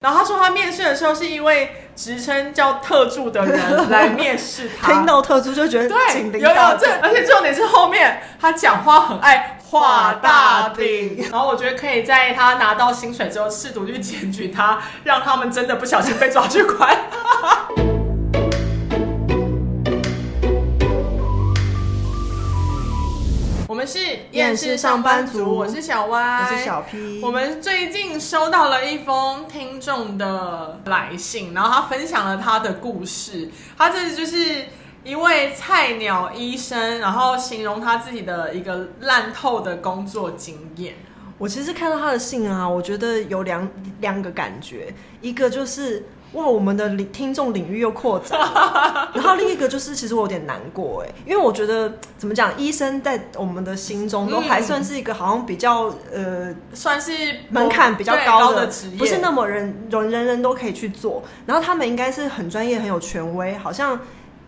然后他说他面试的时候是一位职称叫特助的人来面试他，听到特助就觉得对，有有这，而且重点是后面他讲话很爱画大饼，然后我觉得可以在他拿到薪水之后试图去检举他，让他们真的不小心被抓去关。们是厌世上班族，我是小歪，我是小 P。我们最近收到了一封听众的来信，然后他分享了他的故事。他这就是一位菜鸟医生，然后形容他自己的一个烂透的工作经验。我其实看到他的信啊，我觉得有两两个感觉，一个就是。哇，我们的领听众领域又扩展，然后另一个就是，其实我有点难过哎，因为我觉得怎么讲，医生在我们的心中都还算是一个好像比较呃，算是门槛比较高的职业，不是那么人人人人都可以去做。然后他们应该是很专业、很有权威，好像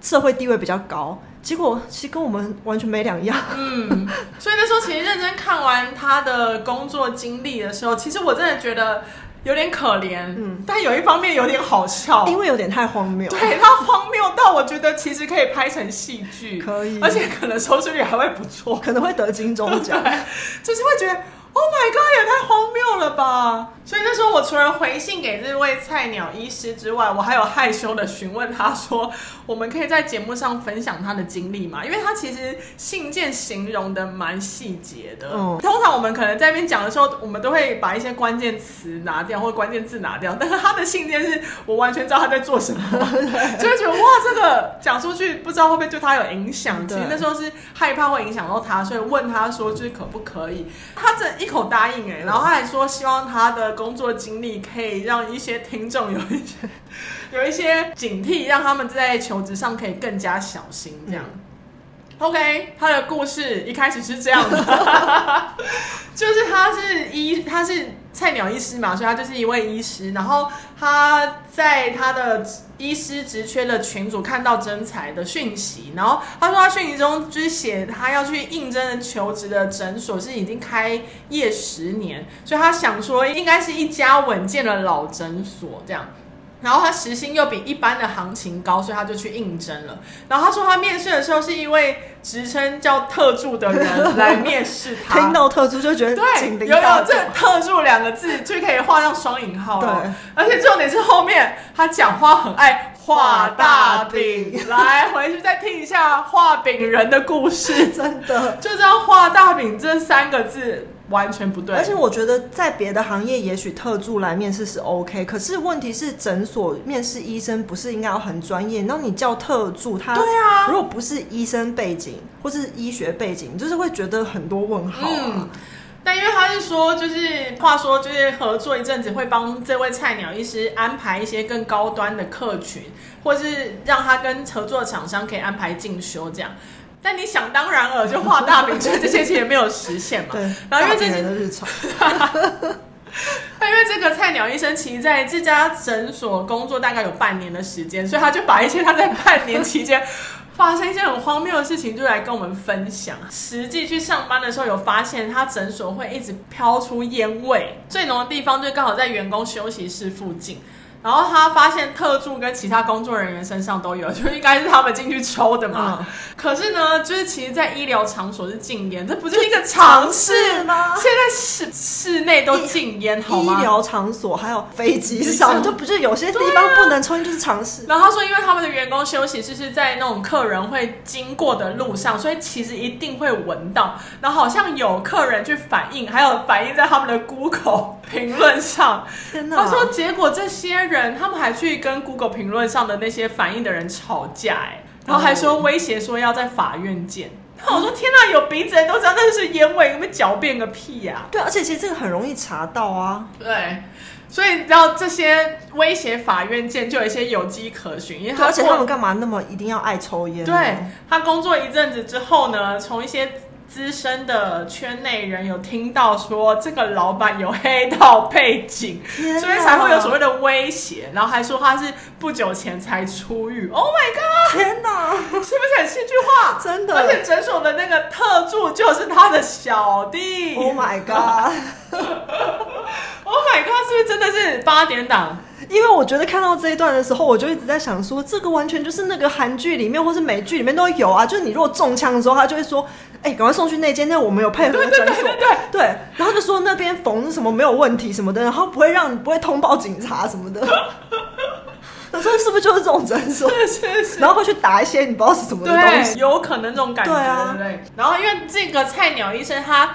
社会地位比较高。结果其实跟我们完全没两样。嗯，所以那时候其实认真看完他的工作经历的时候，其实我真的觉得。有点可怜，嗯，但有一方面有点好笑，因为有点太荒谬。对，它荒谬到我觉得其实可以拍成戏剧，可以，而且可能收视率还会不错，可能会得金钟奖，就是会觉得。Oh my god！也太荒谬了吧！所以那时候我除了回信给这位菜鸟医师之外，我还有害羞的询问他说：“我们可以在节目上分享他的经历吗？”因为他其实信件形容的蛮细节的。嗯，通常我们可能在那边讲的时候，我们都会把一些关键词拿掉或关键字拿掉，但是他的信件是我完全知道他在做什么，就会觉得哇，这个讲出去不知道会不会对他有影响。其实那时候是害怕会影响到他，所以问他说：“就是可不可以？”他这。一口答应哎，然后他还说希望他的工作经历可以让一些听众有一些有一些警惕，让他们在求职上可以更加小心。这样，OK，他的故事一开始是这样的，就是他是医，他是。菜鸟医师嘛，所以他就是一位医师。然后他在他的医师职缺的群组看到征才的讯息，然后他说他讯息中就是写他要去应征求职的诊所是已经开业十年，所以他想说应该是一家稳健的老诊所这样。然后他时薪又比一般的行情高，所以他就去应征了。然后他说他面试的时候是一位职称叫特助的人来面试他，听到特助就觉得对，有有这特助两个字就可以画上双引号了。对，而且重点是后面他讲话很爱画大饼，来回去再听一下画饼人的故事，真的就这样画大饼这三个字。完全不对，而且我觉得在别的行业，也许特助来面试是 OK，可是问题是诊所面试医生不是应该要很专业？那你叫特助，他对啊，如果不是医生背景或是医学背景，就是会觉得很多问号啊。嗯，但因为他是说，就是话说，就是合作一阵子会帮这位菜鸟医师安排一些更高端的客群，或是让他跟合作厂商可以安排进修这样。但你想当然了，就画大饼，所以这些其实也没有实现嘛。对，然后因为这些的日常，但 因为这个菜鸟医生其实在这家诊所工作大概有半年的时间，所以他就把一些他在半年期间发生一些很荒谬的事情，就来跟我们分享。实际去上班的时候，有发现他诊所会一直飘出烟味，最浓的地方就刚好在员工休息室附近。然后他发现特助跟其他工作人员身上都有，就应该是他们进去抽的嘛。嗯、可是呢，就是其实，在医疗场所是禁烟，这不是一个常识吗？现在室室内都禁烟，好吗？医疗场所还有飞机上，就不是有些地方不能抽烟，就是常识。然后他说，因为他们的员工休息室是在那种客人会经过的路上，所以其实一定会闻到。然后好像有客人去反映，还有反映在他们的 Google 评论上。天哪！他说，结果这些。人他们还去跟 Google 评论上的那些反应的人吵架，哎，然后还说威胁说要在法院见。我说天哪，有鼻子人都知道那是烟味，你们狡辩个屁呀！对，而且其实这个很容易查到啊。对，所以你知道这些威胁法院见就有一些有迹可循，因为他而且他们干嘛那么一定要爱抽烟？对，他工作一阵子之后呢，从一些。资深的圈内人有听到说这个老板有黑道背景，所以才会有所谓的威胁，然后还说他是不久前才出狱。Oh my god！天哪，是不是很戏剧化？真的，而且诊所的那个特助就是他的小弟。Oh my god！Oh my god！是不是真的是八点档？因为我觉得看到这一段的时候，我就一直在想说，这个完全就是那个韩剧里面或是美剧里面都有啊。就是你如果中枪的时候，他就会说：“哎、欸，赶快送去那间，那我们有配合的诊所。”对对然后就说那边缝什么没有问题什么的，然后不会让你不会通报警察什么的。他说是不是就是这种诊所？是是是。然后会去打一些你不知道是什么的东西，有可能这种感觉，对啊。对。然后因为这个菜鸟医生他。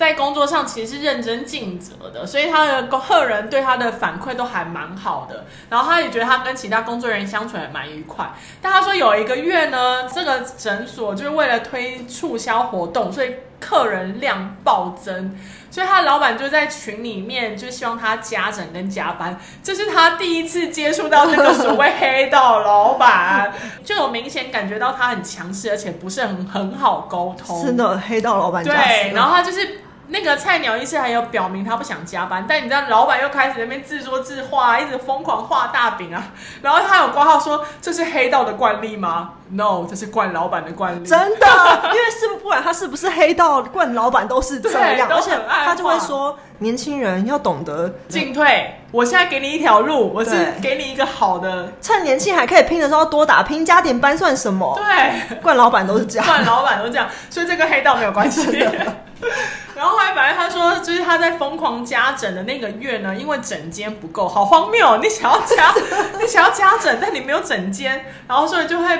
在工作上其实是认真尽责的，所以他的客人对他的反馈都还蛮好的。然后他也觉得他跟其他工作人员相处也蛮愉快。但他说有一个月呢，这个诊所就是为了推促销活动，所以客人量暴增，所以他的老板就在群里面就希望他加诊跟加班。这是他第一次接触到这个所谓黑道老板，就有明显感觉到他很强势，而且不是很很好沟通。真的黑道老板对，然后他就是。那个菜鸟医师还有表明他不想加班，但你知道老板又开始在那边自说自话，一直疯狂画大饼啊。然后他有挂号说，这是黑道的惯例吗？No，这是惯老板的惯例。真的，因为是不管他是不是黑道，惯老板都是这样，而且他就会说年轻人要懂得进退。我现在给你一条路，我是给你一个好的，趁年轻还可以拼的时候多打拼，加点班算什么？对，惯老板都是这样，惯老板都这样，所以这个黑道没有关系。说，就是他在疯狂加整的那个月呢，因为整间不够，好荒谬！你想要加，你想要加整，但你没有整间，然后所以就会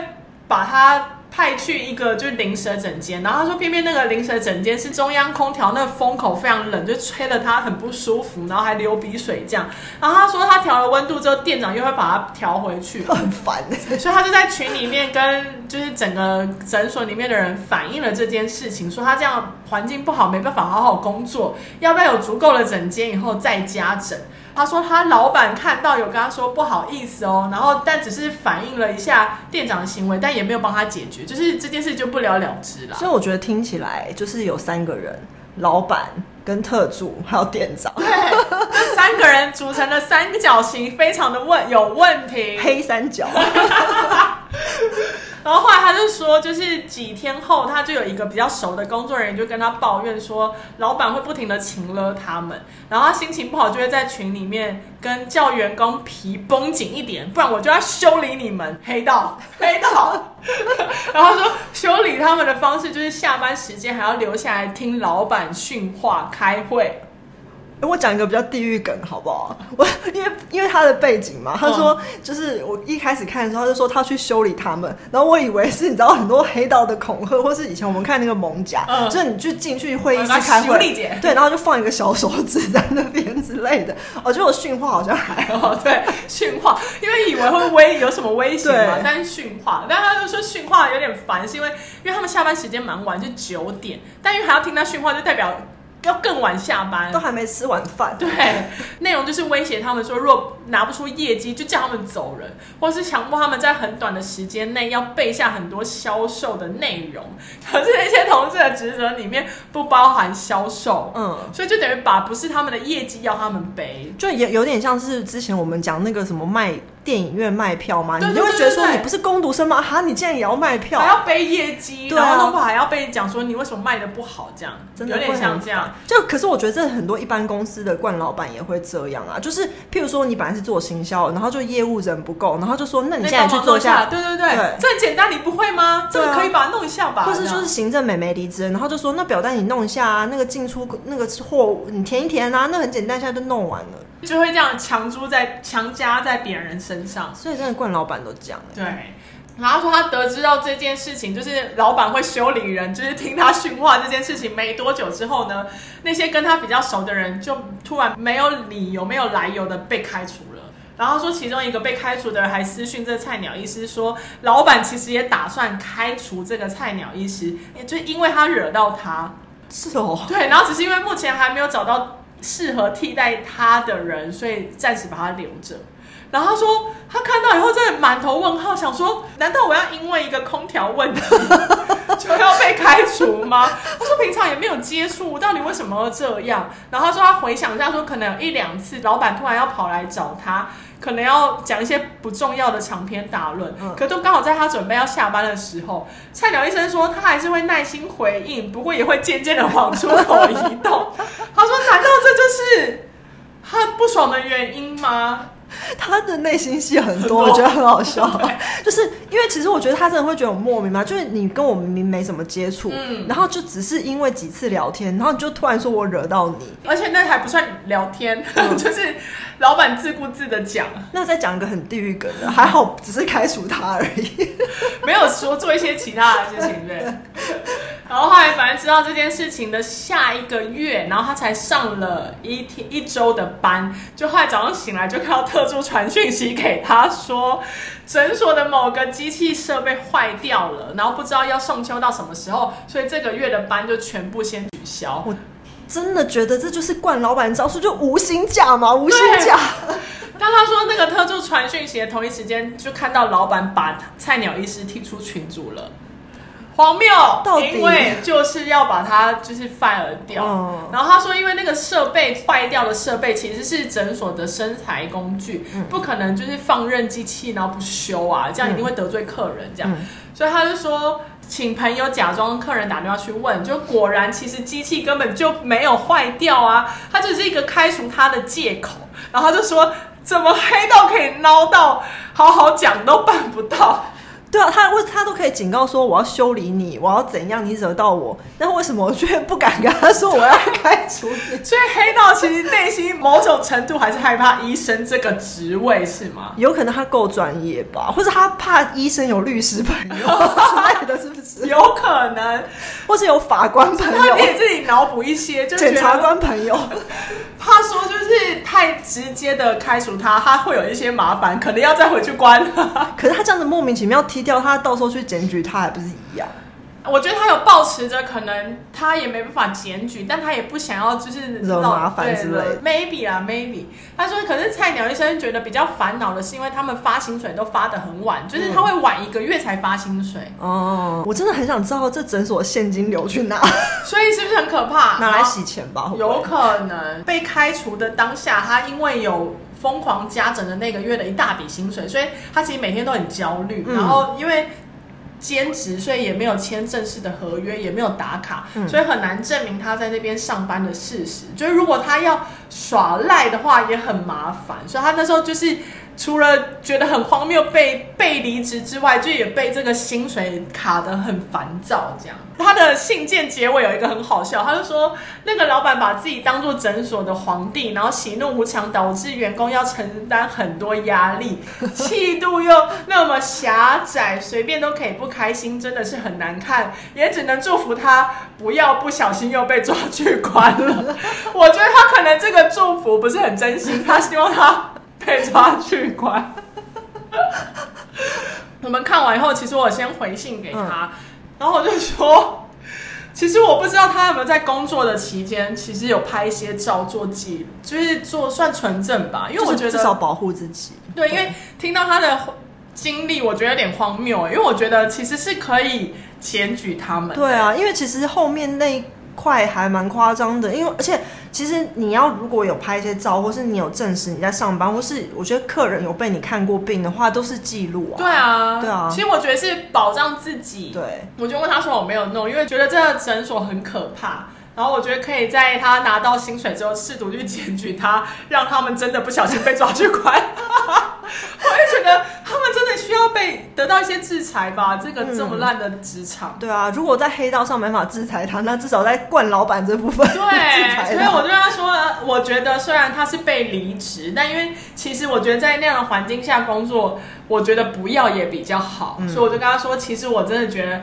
把它。派去一个就是临时诊间，然后他说偏偏那个临时诊间是中央空调，那个风口非常冷，就吹得他很不舒服，然后还流鼻水这样。然后他说他调了温度之后，店长又会把它调回去，很 烦。所以他就在群里面跟就是整个诊所里面的人反映了这件事情，说他这样环境不好，没办法好好工作，要不要有足够的整间以后再加诊。他说他老板看到有跟他说不好意思哦，然后但只是反映了一下店长的行为，但也没有帮他解决，就是这件事就不了了之了。所以我觉得听起来就是有三个人，老板跟特助还有店长，对，这三个人组成的三角形非常的问有问题，黑三角。然后后来他就说，就是几天后，他就有一个比较熟的工作人员就跟他抱怨说，老板会不停的请了他们，然后他心情不好就会在群里面跟叫员工皮绷紧一点，不然我就要修理你们，黑 道黑道。然后说修理他们的方式就是下班时间还要留下来听老板训话开会。我讲一个比较地狱梗好不好？我因为因为他的背景嘛，他说就是我一开始看的时候，他就说他去修理他们，然后我以为是你知道很多黑道的恐吓，或是以前我们看那个艋舺，嗯、就是你去进去会议室开会，对，然后就放一个小手指在那边之类的。我觉得我训话好像还好，对，训话，因为以为会威有什么威胁嘛，但是训话，但他就说训话有点烦，是因为因为他们下班时间蛮晚，就九点，但因为还要听他训话，就代表。要更晚下班，都还没吃晚饭。对，内容就是威胁他们说，如果拿不出业绩，就叫他们走人，或是强迫他们在很短的时间内要背下很多销售的内容。可是那些同事的职责里面不包含销售，嗯，所以就等于把不是他们的业绩要他们背，就有有点像是之前我们讲那个什么卖。电影院卖票吗？你就会觉得说你不是工读生吗？哈，你竟然也要卖票，还要背业绩，然后弄不好还要被讲说你为什么卖的不好，这样真的有点像这样。就可是我觉得这很多一般公司的冠老板也会这样啊，就是譬如说你本来是做行销，然后就业务人不够，然后就说那你现在去做一下，对对对，这很简单，你不会吗？这个可以把它弄一下吧。或是就是行政美眉离职，然后就说那表单你弄一下啊，那个进出那个货你填一填啊，那很简单，现在都弄完了。就会这样强租在强加在别人身上，所以真的惯老板都这样。对，然后说他得知到这件事情，就是老板会修理人，就是听他训话这件事情，没多久之后呢，那些跟他比较熟的人就突然没有理由、没有来由的被开除了。然后说其中一个被开除的人还私讯这个菜鸟医师说，老板其实也打算开除这个菜鸟医师，也就因为他惹到他。是哦。对，然后只是因为目前还没有找到。适合替代他的人，所以暂时把他留着。然后他说，他看到以后真的满头问号，想说：难道我要因为一个空调问题 就要被开除吗？他说平常也没有接触，到底为什么要这样？然后他说他回想一下，说可能有一两次老板突然要跑来找他。可能要讲一些不重要的长篇大论，嗯、可都刚好在他准备要下班的时候，菜鸟医生说他还是会耐心回应，不过也会渐渐的往出口移动。他说：“难道这就是他不爽的原因吗？他的内心戏很多，我觉得很好笑。就是因为其实我觉得他真的会觉得很莫名嘛，就是你跟我明明没什么接触，嗯，然后就只是因为几次聊天，然后你就突然说我惹到你，而且那还不算聊天，嗯、就是老板自顾自的讲。那再讲一个很地狱梗的，还好只是开除他而已，没有说做一些其他的事情，对。然后后来反正知道这件事情的下一个月，然后他才上了一天一周的班，就后来早上醒来就看到特助传讯息给他说，诊所的某个机器设备坏掉了，然后不知道要送修到什么时候，所以这个月的班就全部先取消。我真的觉得这就是惯老板招数，就无薪假嘛，无薪假。当他说那个特助传讯息的同一时间，就看到老板把菜鸟医师踢出群组了。荒谬，因为就是要把它就是 fire 掉。嗯、然后他说，因为那个设备坏掉的设备其实是诊所的生财工具，嗯、不可能就是放任机器然后不修啊，这样一定会得罪客人。这样，嗯、所以他就说，请朋友假装客人打电话去问，就果然其实机器根本就没有坏掉啊，他只是一个开除他的借口。然后他就说，怎么黑到可以捞到好好讲都办不到？对啊，他为他都可以警告说我要修理你，我要怎样，你惹到我，那为什么我却不敢跟他说我要开除你？所以黑道其实内心某种程度还是害怕医生这个职位，是吗？有可能他够专业吧，或者他怕医生有律师朋友之类的，是不是？有可能，或是有法官朋友，他可以自己脑补一些，就检察官朋友，怕说就是太直接的开除他，他会有一些麻烦，可能要再回去关。可是他这样子莫名其妙踢掉他，到时候去检举他还不是一样？我觉得他有抱持着可能他也没办法检举，但他也不想要就是惹麻烦之类的。Maybe 啦，Maybe。他说，可是菜鸟医生觉得比较烦恼的是，因为他们发薪水都发的很晚，就是他会晚一个月才发薪水。哦，我真的很想知道这诊所现金流去哪，所以是不是很可怕？拿来洗钱吧？有可能被开除的当下，他因为有。疯狂加诊的那个月的一大笔薪水，所以他其实每天都很焦虑。嗯、然后因为兼职，所以也没有签正式的合约，也没有打卡，嗯、所以很难证明他在那边上班的事实。就是如果他要耍赖的话，也很麻烦。所以他那时候就是。除了觉得很荒谬被被离职之外，就也被这个薪水卡得很烦躁。这样，他的信件结尾有一个很好笑，他就说那个老板把自己当做诊所的皇帝，然后喜怒无常，导致员工要承担很多压力，气度又那么狭窄，随便都可以不开心，真的是很难看。也只能祝福他不要不小心又被抓去关了。我觉得他可能这个祝福不是很真心，他希望他。被抓去关。我们看完以后，其实我先回信给他，嗯、然后我就说，其实我不知道他有没有在工作的期间，其实有拍一些照做记，就是做算存证吧。因为我觉得至少保护自己。对，因为听到他的经历，我觉得有点荒谬。因为我觉得其实是可以检举他们。对啊，因为其实后面那。块还蛮夸张的，因为而且其实你要如果有拍一些照，或是你有证实你在上班，或是我觉得客人有被你看过病的话，都是记录啊。对啊，对啊。其实我觉得是保障自己。对，我就问他说我没有弄，因为觉得这个诊所很可怕。然后我觉得可以在他拿到薪水之后，试图去检举他，让他们真的不小心被抓去关。我也觉得他们真的需要被得到一些制裁吧，这个这么烂的职场。嗯、对啊，如果在黑道上没法制裁他，那至少在惯老板这部分。对，所以我就跟他说，我觉得虽然他是被离职，但因为其实我觉得在那样的环境下工作，我觉得不要也比较好。嗯、所以我就跟他说，其实我真的觉得。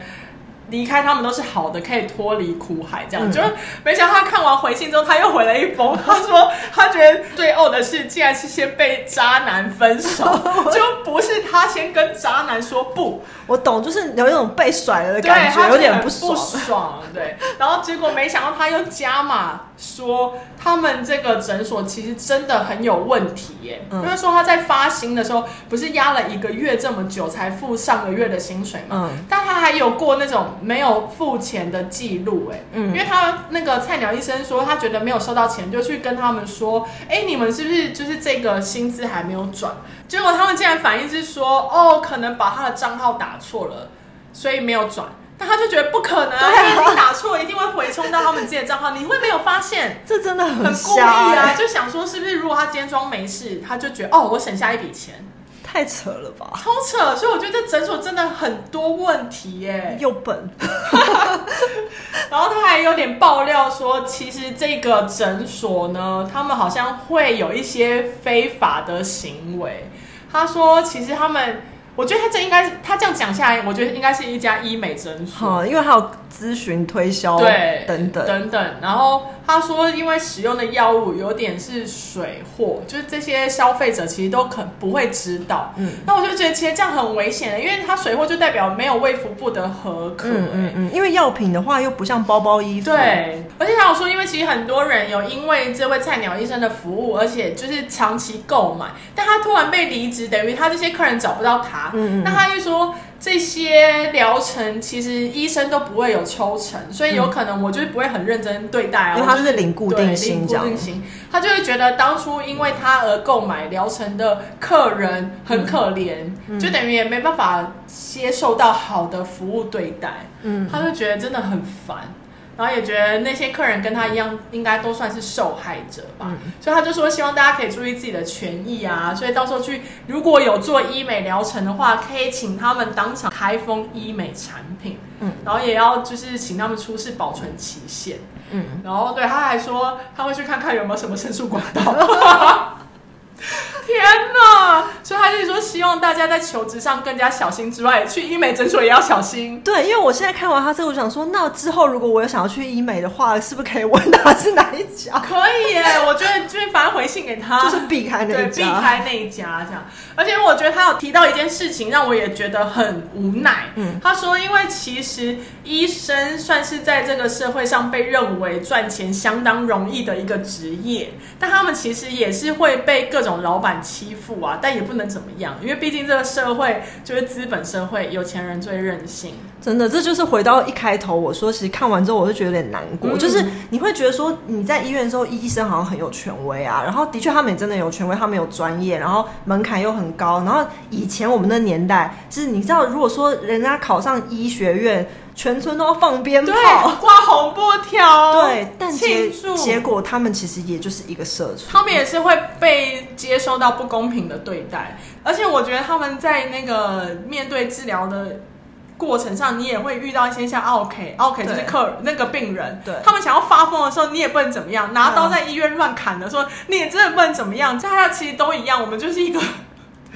离开他们都是好的，可以脱离苦海，这样、嗯、就没想到他看完回信之后，他又回了一封，他说他觉得最呕的是，竟然是先被渣男分手，就不是他先跟渣男说不。我懂，就是有一种被甩了的感觉，有点不爽。不爽，对。然后结果没想到他又加码说，他们这个诊所其实真的很有问题耶。嗯、因为说他在发薪的时候，不是压了一个月这么久才付上个月的薪水嘛？嗯。但他还有过那种没有付钱的记录，哎，嗯。因为他那个菜鸟医生说，他觉得没有收到钱，就去跟他们说，哎，你们是不是就是这个薪资还没有转？结果他们竟然反应是说，哦，可能把他的账号打错了，所以没有转。但他就觉得不可能啊，因为你打错一定会回冲到他们自己的账号，你会没有发现？这真的很很故意啊！就想说是不是如果他今天装没事，他就觉得哦，我省下一笔钱。太扯了吧，超扯！所以我觉得这诊所真的很多问题耶，又笨。然后他还有点爆料说，其实这个诊所呢，他们好像会有一些非法的行为。他说，其实他们。我觉得他这应该是他这样讲下来，我觉得应该是一家医美诊所，因为还有咨询、推销，对，等等等等。然后他说，因为使用的药物有点是水货，就是这些消费者其实都可不会知道。嗯，那我就觉得其实这样很危险的，因为它水货就代表没有卫福部的核可。嗯嗯嗯，因为药品的话又不像包包衣服。对，而且他有说，因为其实很多人有因为这位菜鸟医生的服务，而且就是长期购买，但他突然被离职，等于他这些客人找不到他。嗯，那他就说这些疗程其实医生都不会有抽成，所以有可能我就是不会很认真对待啊。因为他是零固定薪，领固定薪，他就会觉得当初因为他而购买疗程的客人很可怜，嗯、就等于也没办法接受到好的服务对待。嗯，他就觉得真的很烦。然后也觉得那些客人跟他一样，应该都算是受害者吧。嗯、所以他就说，希望大家可以注意自己的权益啊。所以到时候去如果有做医美疗程的话，可以请他们当场开封医美产品。嗯，然后也要就是请他们出示保存期限。嗯，然后对他还说他会去看看有没有什么申诉管道。天哪！所以他就是说，希望大家在求职上更加小心之外，去医美诊所也要小心。对，因为我现在看完他之后，我想说，那之后如果我有想要去医美的话，是不是可以问他是哪一家？可以耶！我觉得就是反正回信给他，就是避开那一家，避开那一家这样。而且我觉得他有提到一件事情，让我也觉得很无奈。嗯，他说，因为其实医生算是在这个社会上被认为赚钱相当容易的一个职业，但他们其实也是会被各种老板欺负啊，但也不能怎么样，因为毕竟这个社会就是资本社会，有钱人最任性。真的，这就是回到一开头我说，其实看完之后我就觉得有点难过，嗯、就是你会觉得说你在医院的时候，医生好像很有权威啊，然后的确他们也真的有权威，他们有专业，然后门槛又很高，然后以前我们的年代，就是你知道，如果说人家考上医学院。全村都要放鞭炮，挂红布条，对，但结结果他们其实也就是一个社畜，他们也是会被接收到不公平的对待，而且我觉得他们在那个面对治疗的过程上，你也会遇到一些像 OK，OK 就是客那个病人，对，他们想要发疯的时候，你也不能怎么样，拿刀在医院乱砍的时候，你也真的不能怎么样，大家其实都一样，我们就是一个。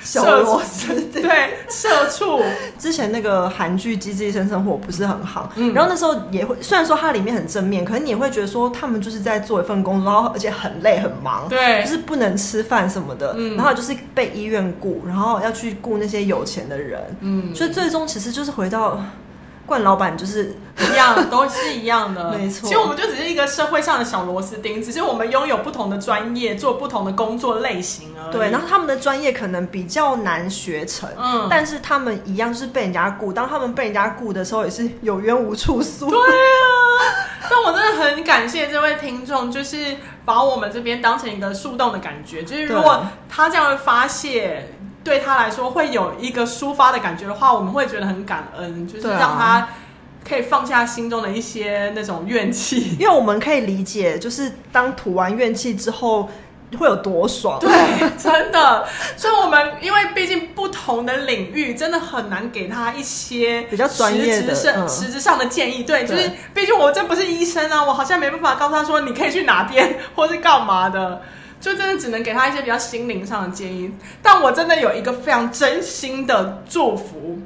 小螺丝对，社畜。之前那个韩剧《机智医生生活》不是很好，嗯，然后那时候也会，虽然说它里面很正面，可是你也会觉得说他们就是在做一份工作，然后而且很累很忙，对，就是不能吃饭什么的，嗯，然后就是被医院雇，然后要去雇那些有钱的人，嗯，所以最终其实就是回到。惯老板就是一样，都是一样的，没错。其实我们就只是一个社会上的小螺丝钉，只是我们拥有不同的专业，做不同的工作类型而已。对，然后他们的专业可能比较难学成，嗯，但是他们一样是被人家雇。当他们被人家雇的时候，也是有冤无处诉。对啊，但我真的很感谢这位听众，就是把我们这边当成一个树洞的感觉，就是如果他这样发泄。对他来说会有一个抒发的感觉的话，我们会觉得很感恩，就是让他可以放下心中的一些那种怨气，因为我们可以理解，就是当吐完怨气之后会有多爽。对，真的。所以，我们因为毕竟不同的领域，真的很难给他一些比较专业的、实质上的建议。对，就是毕竟我这不是医生啊，我好像没办法告诉他说你可以去哪边或是干嘛的。就真的只能给他一些比较心灵上的建议，但我真的有一个非常真心的祝福，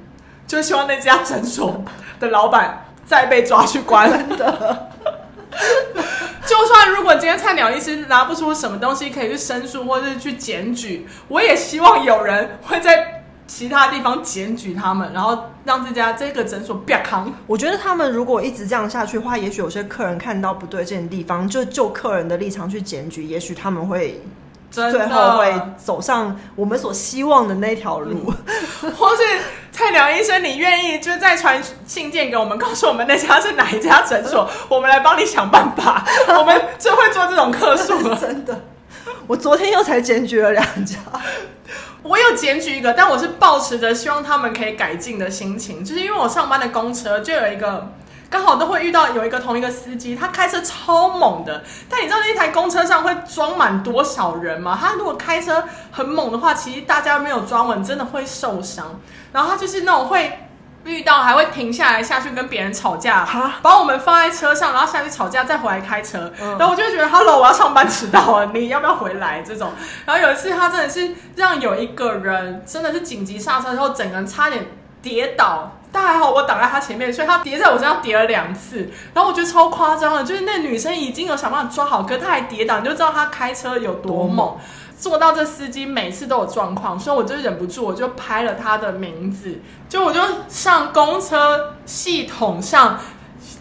就希望那家诊所的老板再被抓去关的。就算如果今天菜鸟医师拿不出什么东西可以去申诉或者是去检举，我也希望有人会在。其他地方检举他们，然后让这家这个诊所变康。我觉得他们如果一直这样下去的话，也许有些客人看到不对劲的地方，就就客人的立场去检举，也许他们会最后会走上我们所希望的那条路。嗯、或是菜鸟医生，你愿意就再传信件给我们，告诉我们那家是哪一家诊所，我们来帮你想办法。我们就会做这种客诉了，真的。我昨天又才检举了两家。我有检举一个，但我是抱持着希望他们可以改进的心情，就是因为我上班的公车就有一个。刚好都会遇到有一个同一个司机，他开车超猛的。但你知道那一台公车上会装满多少人吗？他如果开车很猛的话，其实大家没有装稳，真的会受伤。然后他就是那种会遇到还会停下来下去跟别人吵架，把我们放在车上，然后下去吵架，再回来开车。然后我就会觉得，Hello，我要上班迟到了，你要不要回来？这种。然后有一次他真的是让有一个人真的是紧急刹车之后，整个人差点跌倒。但还好我挡在他前面，所以他跌在我身上跌了两次。然后我觉得超夸张的，就是那女生已经有想办法抓好，可她还跌倒，你就知道她开车有多猛。做到这司机每次都有状况，所以我就忍不住，我就拍了他的名字，就我就上公车系统上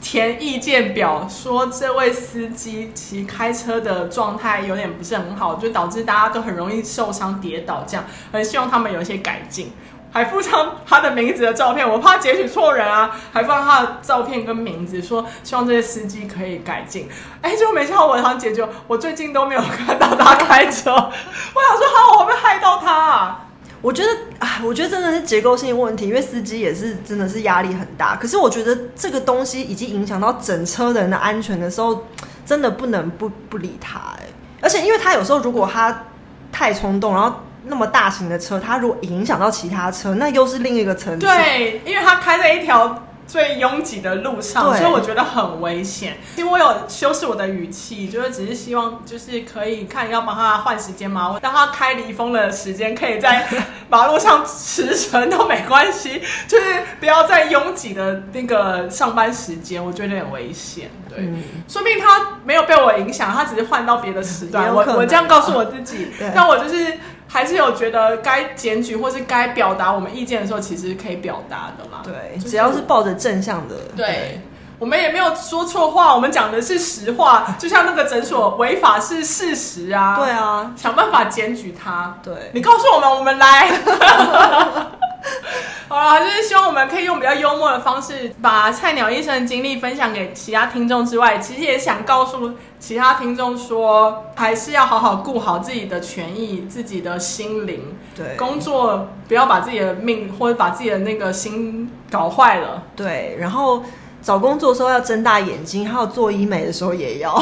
填意见表，说这位司机其开车的状态有点不是很好，就导致大家都很容易受伤跌倒，这样很希望他们有一些改进。还附上他的名字的照片，我怕截取错人啊，还附上他的照片跟名字，说希望这些司机可以改进。哎，结果没想到我想解决，我最近都没有看到他开车。我想说，好，我会不会害到他啊？我觉得，啊，我觉得真的是结构性问题，因为司机也是真的是压力很大。可是我觉得这个东西已经影响到整车人的安全的时候，真的不能不不理他。哎，而且因为他有时候如果他太冲动，然后。那么大型的车，它如果影响到其他车，那又是另一个层次。对，因为它开在一条最拥挤的路上，所以我觉得很危险。其实我有修饰我的语气，就是只是希望，就是可以看要帮他换时间嘛，让他开离峰的时间可以在马路上驰骋都没关系，就是不要在拥挤的那个上班时间，我觉得很危险。对，嗯、说不定他没有被我影响，他只是换到别的时段。我我这样告诉我自己，但我就是。还是有觉得该检举或是该表达我们意见的时候，其实可以表达的嘛。对，只要是抱着正向的。对，对我们也没有说错话，我们讲的是实话。就像那个诊所违法是事实啊。对啊，想办法检举他。对，你告诉我们，我们来。好了，就是希望我们可以用比较幽默的方式，把菜鸟医生的经历分享给其他听众之外，其实也想告诉其他听众说，还是要好好顾好自己的权益、自己的心灵。对，工作不要把自己的命或者把自己的那个心搞坏了。对，然后。找工作的时候要睁大眼睛，还有做医美的时候也要。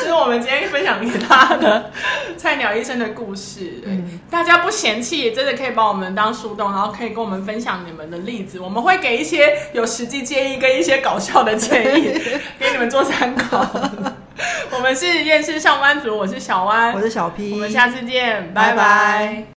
这是我们今天分享给大家的菜鸟医生的故事。嗯，大家不嫌弃，真的可以把我们当树洞，然后可以跟我们分享你们的例子，我们会给一些有实际建议跟一些搞笑的建议 给你们做参考。我们是厌世上班族，我是小弯，我是小 P，我们下次见，拜拜。拜拜。